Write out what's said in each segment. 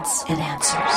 evidence and answers.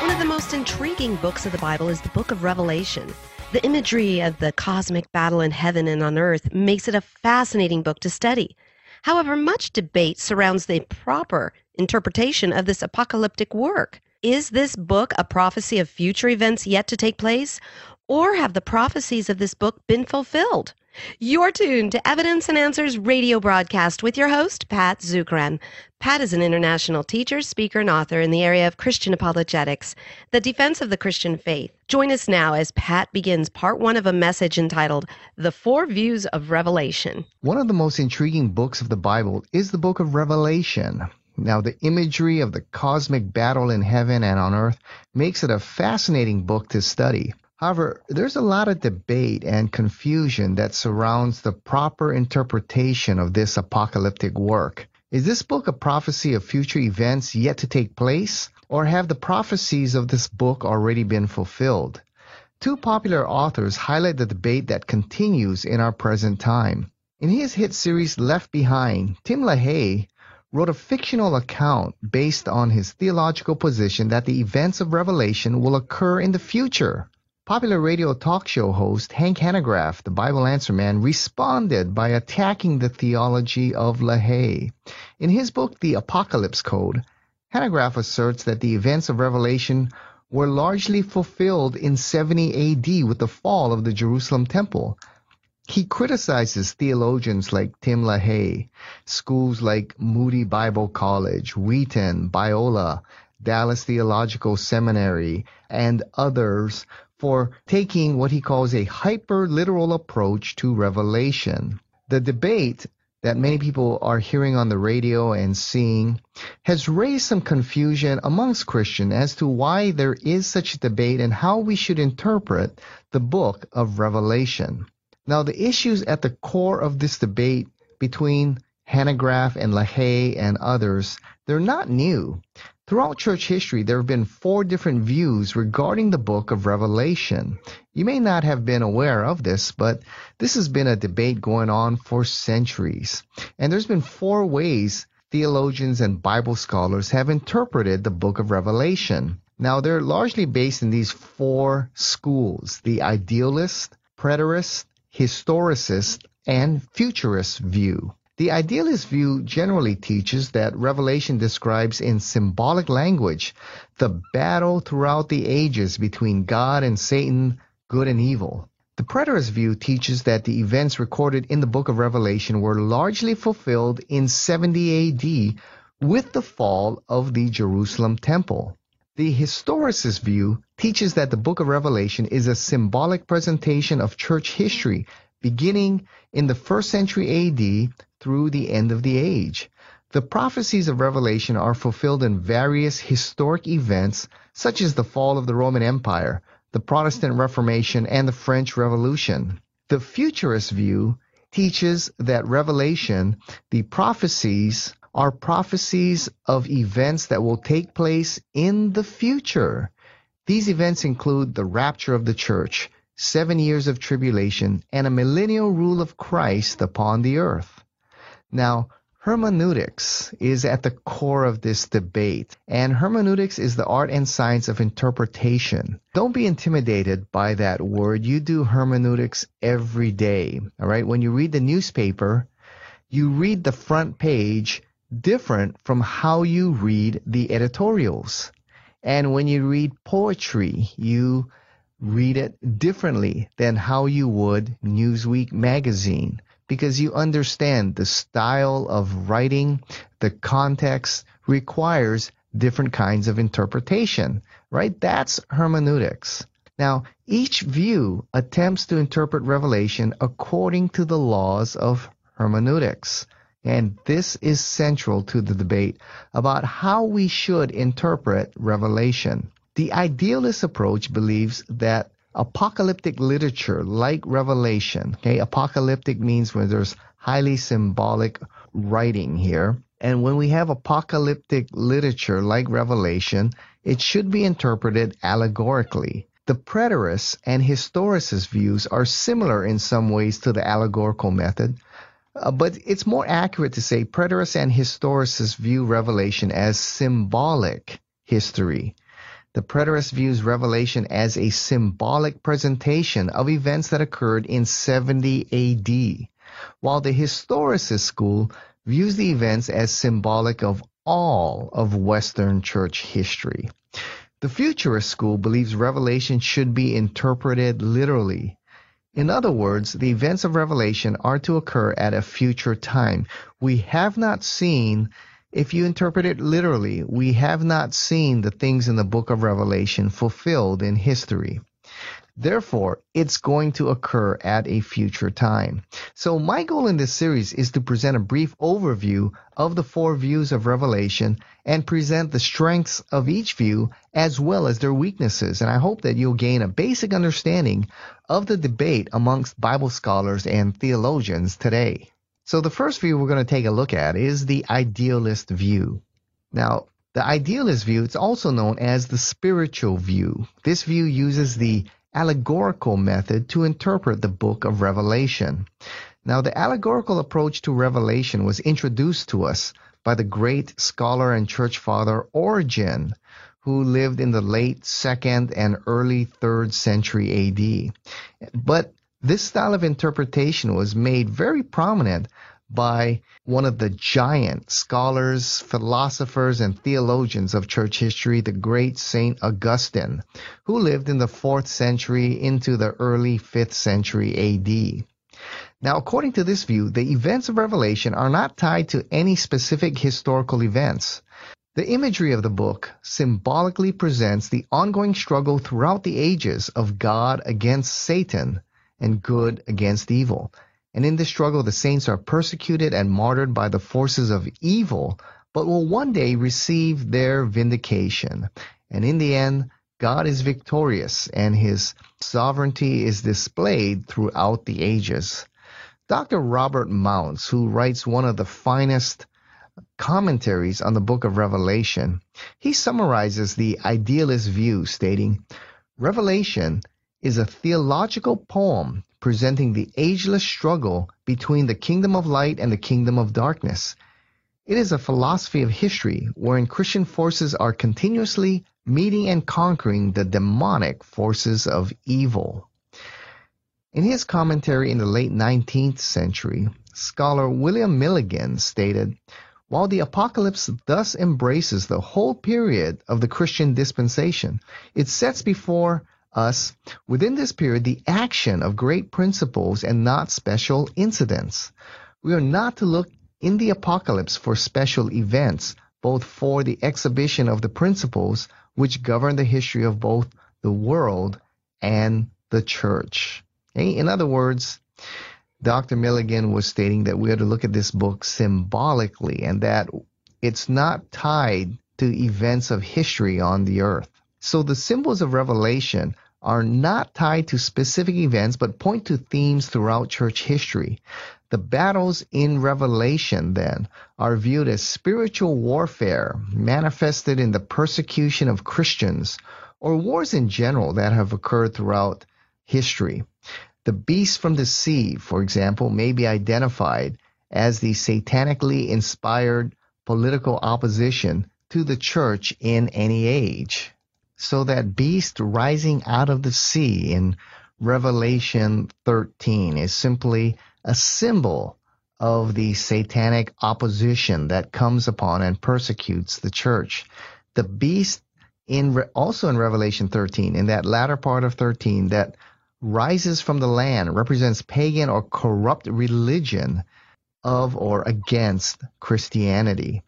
One of the most intriguing books of the Bible is the book of Revelation. The imagery of the cosmic battle in heaven and on earth makes it a fascinating book to study. However, much debate surrounds the proper interpretation of this apocalyptic work. Is this book a prophecy of future events yet to take place? Or have the prophecies of this book been fulfilled? You're tuned to Evidence and Answers radio broadcast with your host, Pat Zukeran. Pat is an international teacher, speaker, and author in the area of Christian apologetics, the defense of the Christian faith. Join us now as Pat begins part one of a message entitled The Four Views of Revelation. One of the most intriguing books of the Bible is the book of Revelation. Now, the imagery of the cosmic battle in heaven and on earth makes it a fascinating book to study. However, there's a lot of debate and confusion that surrounds the proper interpretation of this apocalyptic work. Is this book a prophecy of future events yet to take place, or have the prophecies of this book already been fulfilled? Two popular authors highlight the debate that continues in our present time. In his hit series Left Behind, Tim LaHaye wrote a fictional account based on his theological position that the events of Revelation will occur in the future. Popular radio talk show host Hank Hanegraaff, the Bible Answer Man, responded by attacking the theology of LaHaye. In his book, The Apocalypse Code, Hanegraaff asserts that the events of Revelation were largely fulfilled in 70 AD with the fall of the Jerusalem temple. He criticizes theologians like Tim LaHaye, schools like Moody Bible College, Wheaton, Biola, Dallas Theological Seminary, and others for taking what he calls a hyper literal approach to revelation. The debate that many people are hearing on the radio and seeing has raised some confusion amongst Christians as to why there is such a debate and how we should interpret the book of Revelation. Now, the issues at the core of this debate between Hanegraaff and LaHaye and others, they're not new. Throughout church history, there have been four different views regarding the book of Revelation. You may not have been aware of this, but this has been a debate going on for centuries. And there's been four ways theologians and Bible scholars have interpreted the book of Revelation. Now, they're largely based in these four schools the idealist, preterist, historicist, and futurist view. The idealist view generally teaches that Revelation describes in symbolic language the battle throughout the ages between God and Satan, good and evil. The preterist view teaches that the events recorded in the book of Revelation were largely fulfilled in 70 AD with the fall of the Jerusalem temple. The historicist view teaches that the book of Revelation is a symbolic presentation of church history beginning in the first century AD through the end of the age. The prophecies of Revelation are fulfilled in various historic events, such as the fall of the Roman Empire, the Protestant Reformation, and the French Revolution. The futurist view teaches that Revelation, the prophecies, are prophecies of events that will take place in the future. These events include the rapture of the church, seven years of tribulation, and a millennial rule of Christ upon the earth. Now, hermeneutics is at the core of this debate, and hermeneutics is the art and science of interpretation. Don't be intimidated by that word. You do hermeneutics every day, all right? When you read the newspaper, you read the front page different from how you read the editorials. And when you read poetry, you read it differently than how you would Newsweek magazine because you understand the style of writing, the context requires different kinds of interpretation, right? That's hermeneutics. Now, each view attempts to interpret Revelation according to the laws of hermeneutics. And this is central to the debate about how we should interpret Revelation. The idealist approach believes that apocalyptic literature like Revelation, okay, apocalyptic means when there's highly symbolic writing here. And when we have apocalyptic literature like Revelation, it should be interpreted allegorically. The preterist and historicist views are similar in some ways to the allegorical method, Uh, but it's more accurate to say preterists and historicists view Revelation as symbolic history. The preterist views Revelation as a symbolic presentation of events that occurred in 70 AD, while the historicist school views the events as symbolic of all of Western church history. The futurist school believes Revelation should be interpreted literally in other words, the events of Revelation are to occur at a future time. We have not seen, if you interpret it literally, we have not seen the things in the book of Revelation fulfilled in history. Therefore, it's going to occur at a future time. So my goal in this series is to present a brief overview of the four views of Revelation and present the strengths of each view as well as their weaknesses. And I hope that you'll gain a basic understanding of the debate amongst Bible scholars and theologians today. So the first view we're going to take a look at is the idealist view. Now, the idealist view, it's also known as the spiritual view. This view uses the allegorical method to interpret the book of Revelation. Now, the allegorical approach to Revelation was introduced to us by the great scholar and church father Origen, who lived in the late second and early third century AD. But this style of interpretation was made very prominent by one of the giant scholars, philosophers, and theologians of church history, the great Saint Augustine, who lived in the fourth century into the early fifth century AD. Now, according to this view, the events of Revelation are not tied to any specific historical events. The imagery of the book symbolically presents the ongoing struggle throughout the ages of God against Satan and good against evil. And in this struggle, the saints are persecuted and martyred by the forces of evil, but will one day receive their vindication. And in the end, God is victorious and his sovereignty is displayed throughout the ages. Dr. Robert Mounce, who writes one of the finest commentaries on the book of Revelation, he summarizes the idealist view, stating Revelation is a theological poem presenting the ageless struggle between the kingdom of light and the kingdom of darkness. It is a philosophy of history wherein Christian forces are continuously meeting and conquering the demonic forces of evil. In his commentary in the late 19th century, scholar William Milligan stated, while the apocalypse thus embraces the whole period of the Christian dispensation, it sets before us within this period the action of great principles and not special incidents. We are not to look in the apocalypse for special events, both for the exhibition of the principles which govern the history of both the world and the church. In other words, Dr. Milligan was stating that we are to look at this book symbolically and that it's not tied to events of history on the earth. So the symbols of Revelation are not tied to specific events but point to themes throughout church history. The battles in Revelation, then, are viewed as spiritual warfare manifested in the persecution of Christians or wars in general that have occurred throughout history. The beast from the sea, for example, may be identified as the satanically inspired political opposition to the church in any age. So that beast rising out of the sea in Revelation 13 is simply a symbol of the satanic opposition that comes upon and persecutes the church. The beast in also in Revelation 13, in that latter part of 13, that rises from the land represents pagan or corrupt religion of or against Christianity.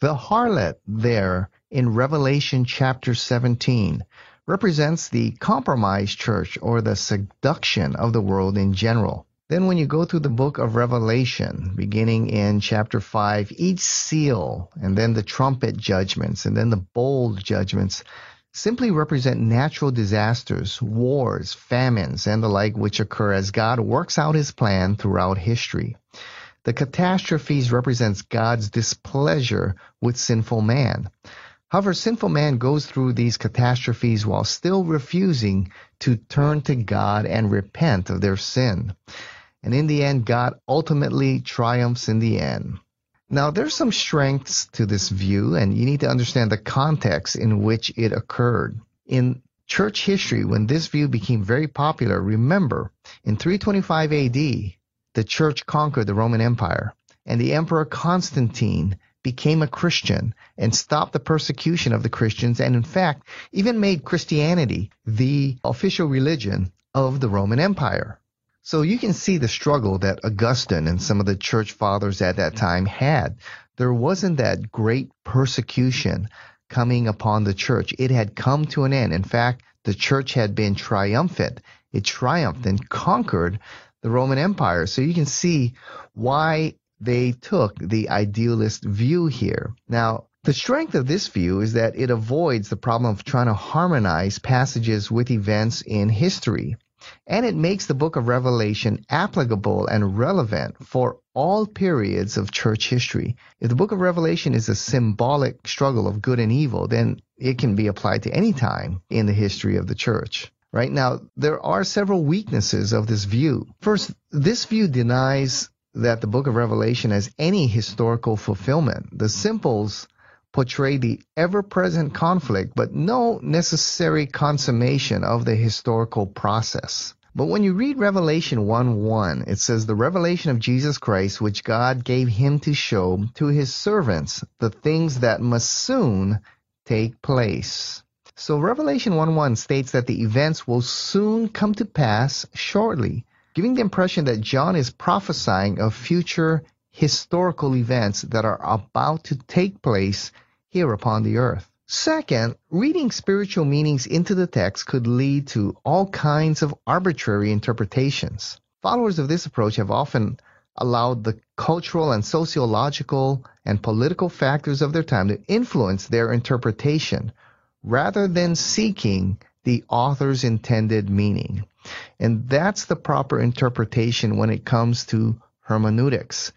The harlot there in Revelation chapter 17 represents the compromised church or the seduction of the world in general. Then, when you go through the book of Revelation, beginning in chapter 5, each seal, and then the trumpet judgments, and then the bowl judgments, simply represent natural disasters, wars, famines, and the like, which occur as God works out his plan throughout history. The catastrophes represents God's displeasure with sinful man. However, sinful man goes through these catastrophes while still refusing to turn to God and repent of their sin. And in the end, God ultimately triumphs in the end. Now, there's some strengths to this view, and you need to understand the context in which it occurred. In church history, when this view became very popular, remember, in 325 AD, the church conquered the Roman Empire, and the Emperor Constantine became a Christian and stopped the persecution of the Christians, and in fact, even made Christianity the official religion of the Roman Empire. So you can see the struggle that Augustine and some of the church fathers at that time had. There wasn't that great persecution coming upon the church. It had come to an end. In fact, the church had been triumphant. It triumphed and conquered the Roman Empire. So you can see why they took the idealist view here. Now, the strength of this view is that it avoids the problem of trying to harmonize passages with events in history and it makes the book of Revelation applicable and relevant for all periods of church history. If the book of Revelation is a symbolic struggle of good and evil, then it can be applied to any time in the history of the church. Right now, there are several weaknesses of this view. First, this view denies that the book of Revelation has any historical fulfillment. The symbols portray the ever present conflict, but no necessary consummation of the historical process. But when you read Revelation 1 1, it says, The revelation of Jesus Christ, which God gave him to show to his servants the things that must soon take place. So Revelation 1 1 states that the events will soon come to pass shortly, giving the impression that John is prophesying of future historical events that are about to take place here upon the earth. Second, reading spiritual meanings into the text could lead to all kinds of arbitrary interpretations. Followers of this approach have often allowed the cultural and sociological and political factors of their time to influence their interpretation rather than seeking the author's intended meaning. And that's the proper interpretation when it comes to hermeneutics.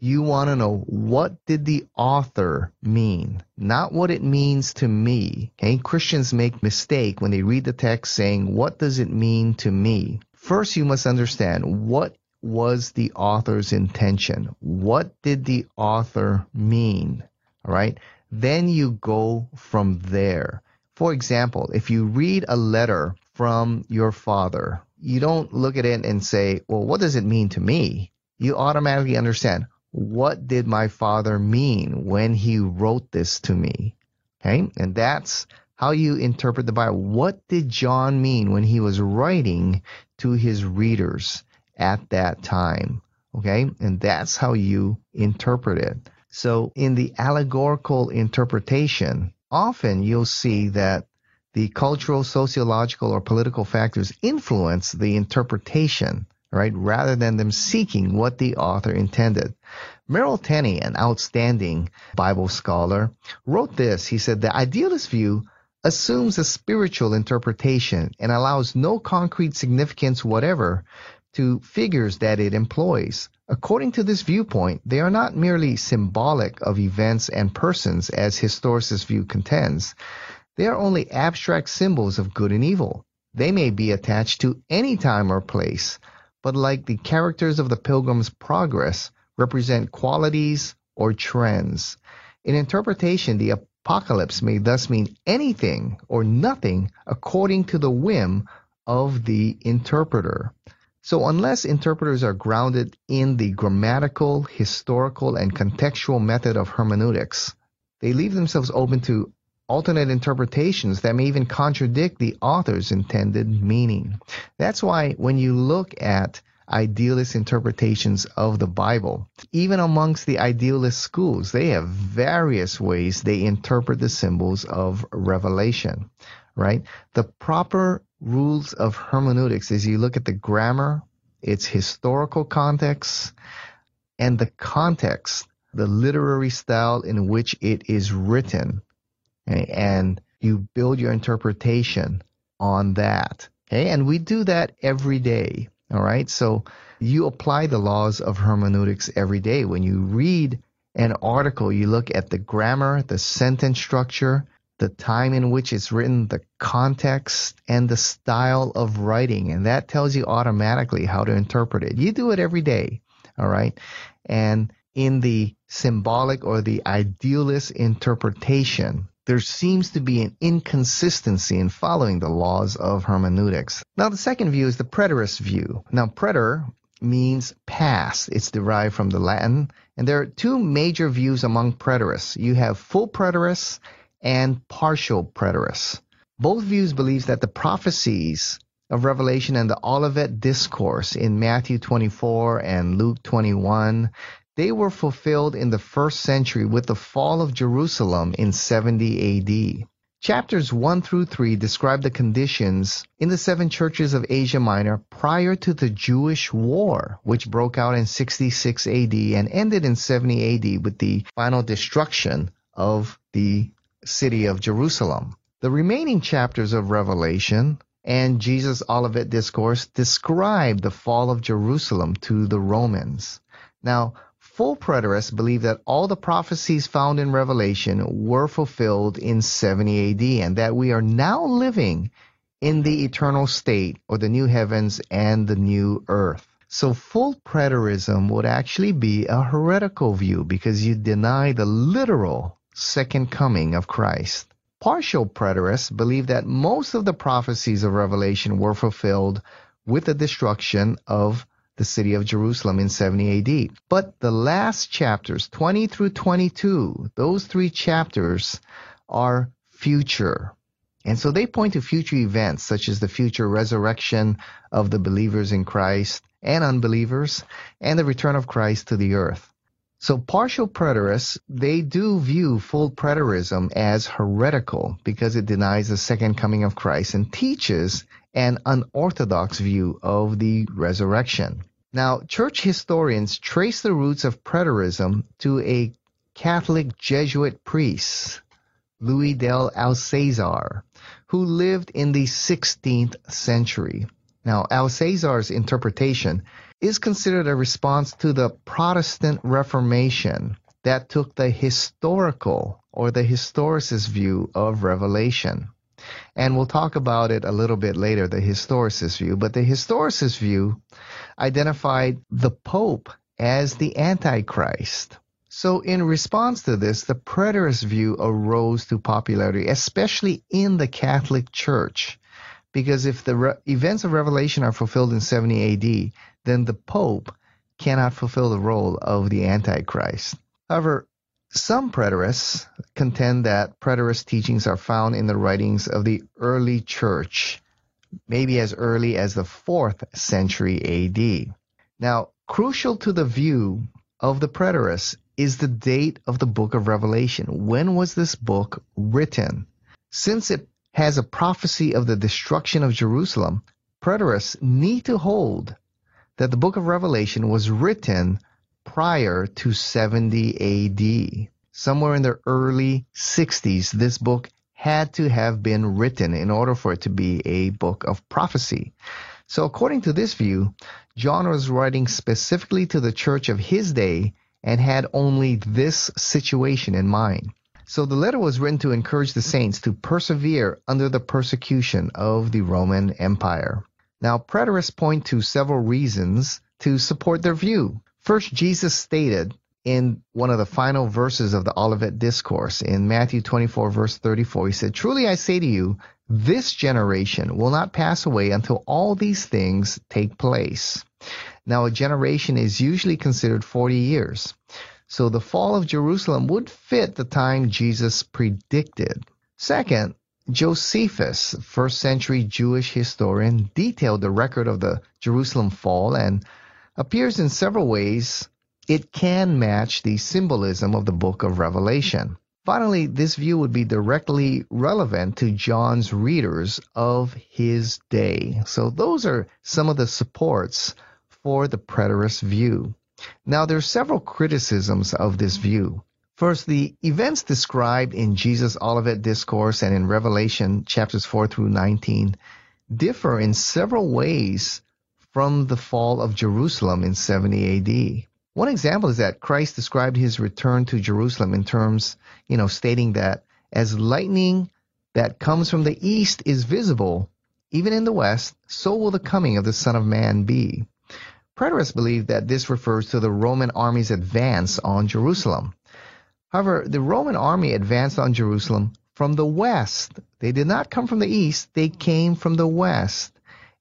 You want to know what did the author mean? Not what it means to me. Okay christians make mistake when they read the text saying what does it mean to me? First you must understand what was the author's intention? What did the author mean? All right? Then you go from there. For example if you read a letter from your father you don't look at it and say well what does it mean to me you automatically understand what did my father mean when he wrote this to me? Okay, and that's how you interpret the Bible. What did John mean when he was writing to his readers at that time? Okay, and that's how you interpret it. So, in the allegorical interpretation, often you'll see that the cultural, sociological, or political factors influence the interpretation right? Rather than them seeking what the author intended. Merrill Tenney, an outstanding Bible scholar, wrote this. He said, The idealist view assumes a spiritual interpretation and allows no concrete significance whatever to figures that it employs. According to this viewpoint, they are not merely symbolic of events and persons as historicist view contends. They are only abstract symbols of good and evil. They may be attached to any time or place, but like the characters of the Pilgrim's Progress, represent qualities or trends. In interpretation, the apocalypse may thus mean anything or nothing according to the whim of the interpreter. So, unless interpreters are grounded in the grammatical, historical, and contextual method of hermeneutics, they leave themselves open to alternate interpretations that may even contradict the author's intended meaning. That's why when you look at idealist interpretations of the Bible, even amongst the idealist schools, they have various ways they interpret the symbols of revelation, right? The proper rules of hermeneutics is you look at the grammar, its historical context, and the context, the literary style in which it is written Okay? And you build your interpretation on that. Okay? And we do that every day. All right. So you apply the laws of hermeneutics every day. When you read an article, you look at the grammar, the sentence structure, the time in which it's written, the context, and the style of writing. And that tells you automatically how to interpret it. You do it every day, all right? And in the symbolic or the idealist interpretation, there seems to be an inconsistency in following the laws of hermeneutics. Now, the second view is the preterist view. Now, preter means past. It's derived from the Latin. And there are two major views among preterists. You have full preterists and partial preterists. Both views believe that the prophecies of Revelation and the Olivet Discourse in Matthew 24 and Luke 21 they were fulfilled in the first century with the fall of Jerusalem in 70 AD. Chapters 1 through 3 describe the conditions in the seven churches of Asia Minor prior to the Jewish War, which broke out in 66 AD and ended in 70 AD with the final destruction of the city of Jerusalem. The remaining chapters of Revelation and Jesus' Olivet Discourse describe the fall of Jerusalem to the Romans. Now, full preterists believe that all the prophecies found in Revelation were fulfilled in 70 AD and that we are now living in the eternal state or the new heavens and the new earth. So full preterism would actually be a heretical view because you deny the literal second coming of Christ. Partial preterists believe that most of the prophecies of Revelation were fulfilled with the destruction of the city of Jerusalem in 70 AD. But the last chapters, 20 through 22, those three chapters are future. And so they point to future events such as the future resurrection of the believers in Christ and unbelievers and the return of Christ to the earth. So partial preterists, they do view full preterism as heretical because it denies the second coming of Christ and teaches an unorthodox view of the resurrection. Now, church historians trace the roots of preterism to a Catholic Jesuit priest, Louis del Alcazar, who lived in the 16th century. Now, Alcazar's interpretation is considered a response to the Protestant Reformation that took the historical or the historicist view of Revelation. And we'll talk about it a little bit later, the historicist view. But the historicist view identified the Pope as the Antichrist. So, in response to this, the preterist view arose to popularity, especially in the Catholic Church. Because if the re- events of Revelation are fulfilled in 70 AD, then the Pope cannot fulfill the role of the Antichrist. However, some preterists contend that preterist teachings are found in the writings of the early church, maybe as early as the 4th century AD. Now, crucial to the view of the preterists is the date of the book of Revelation. When was this book written? Since it has a prophecy of the destruction of Jerusalem, preterists need to hold that the book of Revelation was written prior to 70 AD. Somewhere in the early 60s, this book had to have been written in order for it to be a book of prophecy. So, according to this view, John was writing specifically to the church of his day and had only this situation in mind. So, the letter was written to encourage the saints to persevere under the persecution of the Roman Empire. Now, preterists point to several reasons to support their view. First, Jesus stated in one of the final verses of the Olivet Discourse in Matthew 24, verse 34, he said, Truly I say to you, this generation will not pass away until all these things take place. Now, a generation is usually considered 40 years. So the fall of Jerusalem would fit the time Jesus predicted. Second, Josephus, first century Jewish historian, detailed the record of the Jerusalem fall and appears in several ways it can match the symbolism of the book of Revelation. Finally, this view would be directly relevant to John's readers of his day. So those are some of the supports for the preterist view. Now, there are several criticisms of this view. First, the events described in Jesus' Olivet Discourse and in Revelation chapters 4 through 19 differ in several ways from the fall of Jerusalem in 70 AD. One example is that Christ described his return to Jerusalem in terms, you know, stating that As lightning that comes from the east is visible, even in the west, so will the coming of the Son of Man be. Preterists believe that this refers to the Roman army's advance on Jerusalem. However, the Roman army advanced on Jerusalem from the west. They did not come from the east, they came from the west.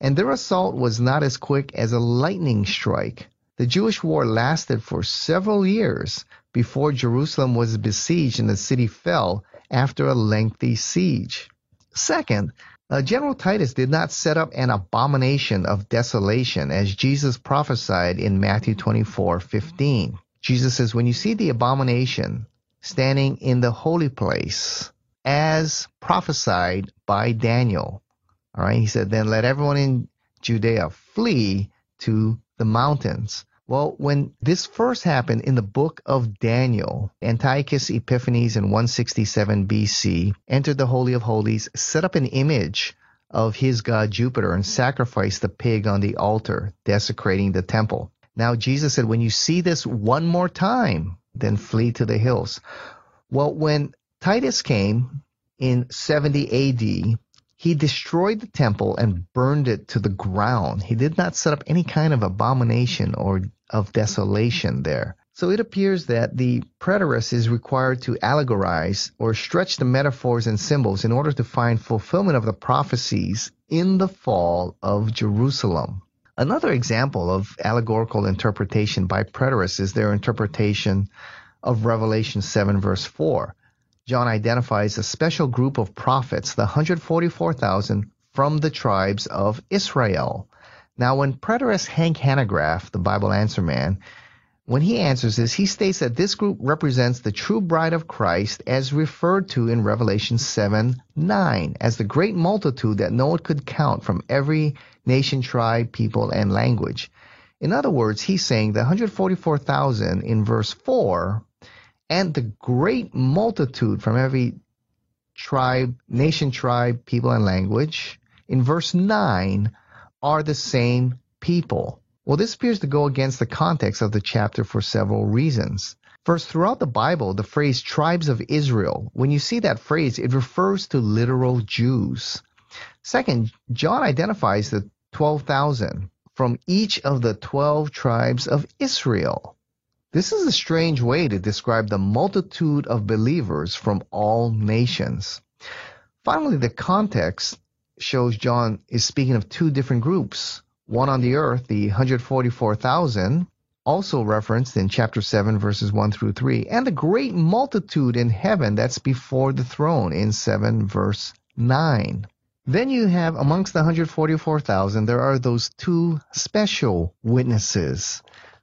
And their assault was not as quick as a lightning strike. The Jewish war lasted for several years before Jerusalem was besieged and the city fell after a lengthy siege. Second, uh, General Titus did not set up an abomination of desolation as Jesus prophesied in Matthew 24:15. Jesus says, When you see the abomination, standing in the holy place as prophesied by Daniel. All right, he said, then let everyone in Judea flee to the mountains. Well, when this first happened in the book of Daniel, Antiochus Epiphanes in 167 BC entered the Holy of Holies, set up an image of his god Jupiter, and sacrificed the pig on the altar, desecrating the temple. Now, Jesus said, when you see this one more time, then flee to the hills. Well, when Titus came in 70 AD, he destroyed the temple and burned it to the ground. He did not set up any kind of abomination or of desolation there. So it appears that the preterist is required to allegorize or stretch the metaphors and symbols in order to find fulfillment of the prophecies in the fall of Jerusalem. Another example of allegorical interpretation by preterists is their interpretation of Revelation 7, verse 4. John identifies a special group of prophets, the 144,000 from the tribes of Israel. Now, when preterist Hank Hanegraaff, the Bible answer man, when he answers this, he states that this group represents the true bride of Christ as referred to in Revelation 7 9 as the great multitude that no one could count from every nation, tribe, people, and language. In other words, he's saying the 144,000 in verse 4 and the great multitude from every tribe, nation, tribe, people, and language in verse 9 are the same people. Well, this appears to go against the context of the chapter for several reasons. First, throughout the Bible, the phrase tribes of Israel, when you see that phrase, it refers to literal Jews. Second, John identifies the 12,000 from each of the 12 tribes of Israel. This is a strange way to describe the multitude of believers from all nations. Finally, the context shows John is speaking of two different groups. One on the earth, the 144,000, also referenced in chapter 7, verses 1 through 3, and the great multitude in heaven that's before the throne in 7, verse 9. Then you have amongst the 144,000, there are those two special witnesses,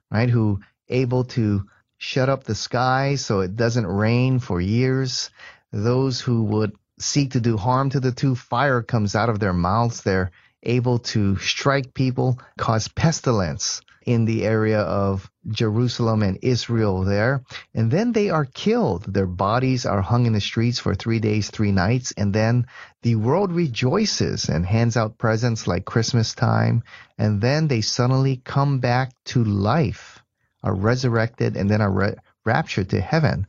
right, who able to shut up the sky so it doesn't rain for years. Those who would seek to do harm to the two, fire comes out of their mouths. They're able to strike people, cause pestilence in the area of Jerusalem and Israel there. And then they are killed. Their bodies are hung in the streets for three days, three nights. And then the world rejoices and hands out presents like Christmas time. And then they suddenly come back to life, are resurrected, and then are re- raptured to heaven.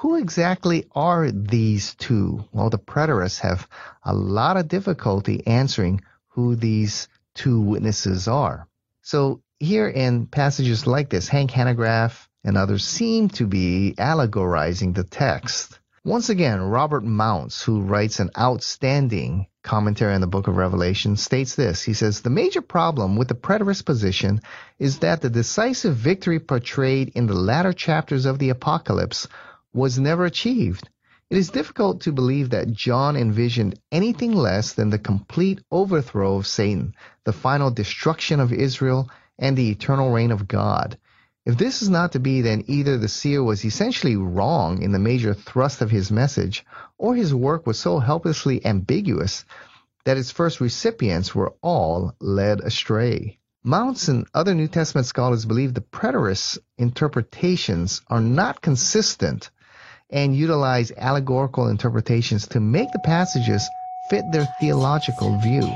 Who exactly are these two? Well, the preterists have a lot of difficulty answering who these two witnesses are. So here in passages like this, Hank Hanegraaff and others seem to be allegorizing the text. Once again, Robert Mounce, who writes an outstanding commentary on the book of Revelation, states this. He says, The major problem with the preterist position is that the decisive victory portrayed in the latter chapters of the apocalypse was never achieved. It is difficult to believe that John envisioned anything less than the complete overthrow of Satan, the final destruction of Israel, and the eternal reign of God. If this is not to be, then either the seer was essentially wrong in the major thrust of his message, or his work was so helplessly ambiguous that its first recipients were all led astray. Mounce and other New Testament scholars believe the preterist interpretations are not consistent and utilize allegorical interpretations to make the passages fit their theological view.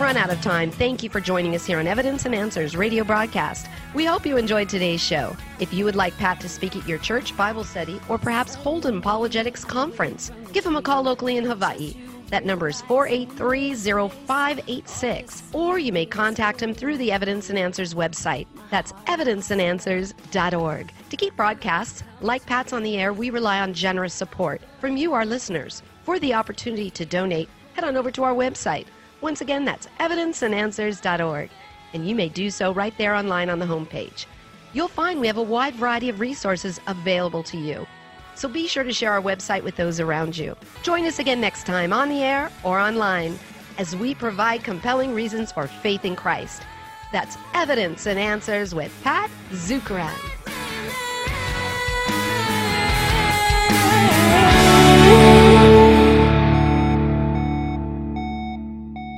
Run out of time. Thank you for joining us here on Evidence and Answers radio broadcast. We hope you enjoyed today's show. If you would like Pat to speak at your church Bible study or perhaps hold an apologetics conference, give him a call locally in Hawaii. That number is 483-0586. Or you may contact him through the Evidence and Answers website. That's evidenceandanswers.org. To keep broadcasts like Pat's on the air, we rely on generous support from you, our listeners. For the opportunity to donate, head on over to our website. Once again, that's evidenceandanswers.org. And you may do so right there online on the homepage. You'll find we have a wide variety of resources available to you. So be sure to share our website with those around you. Join us again next time on the air or online as we provide compelling reasons for faith in Christ. That's Evidence and Answers with Pat Zukeran.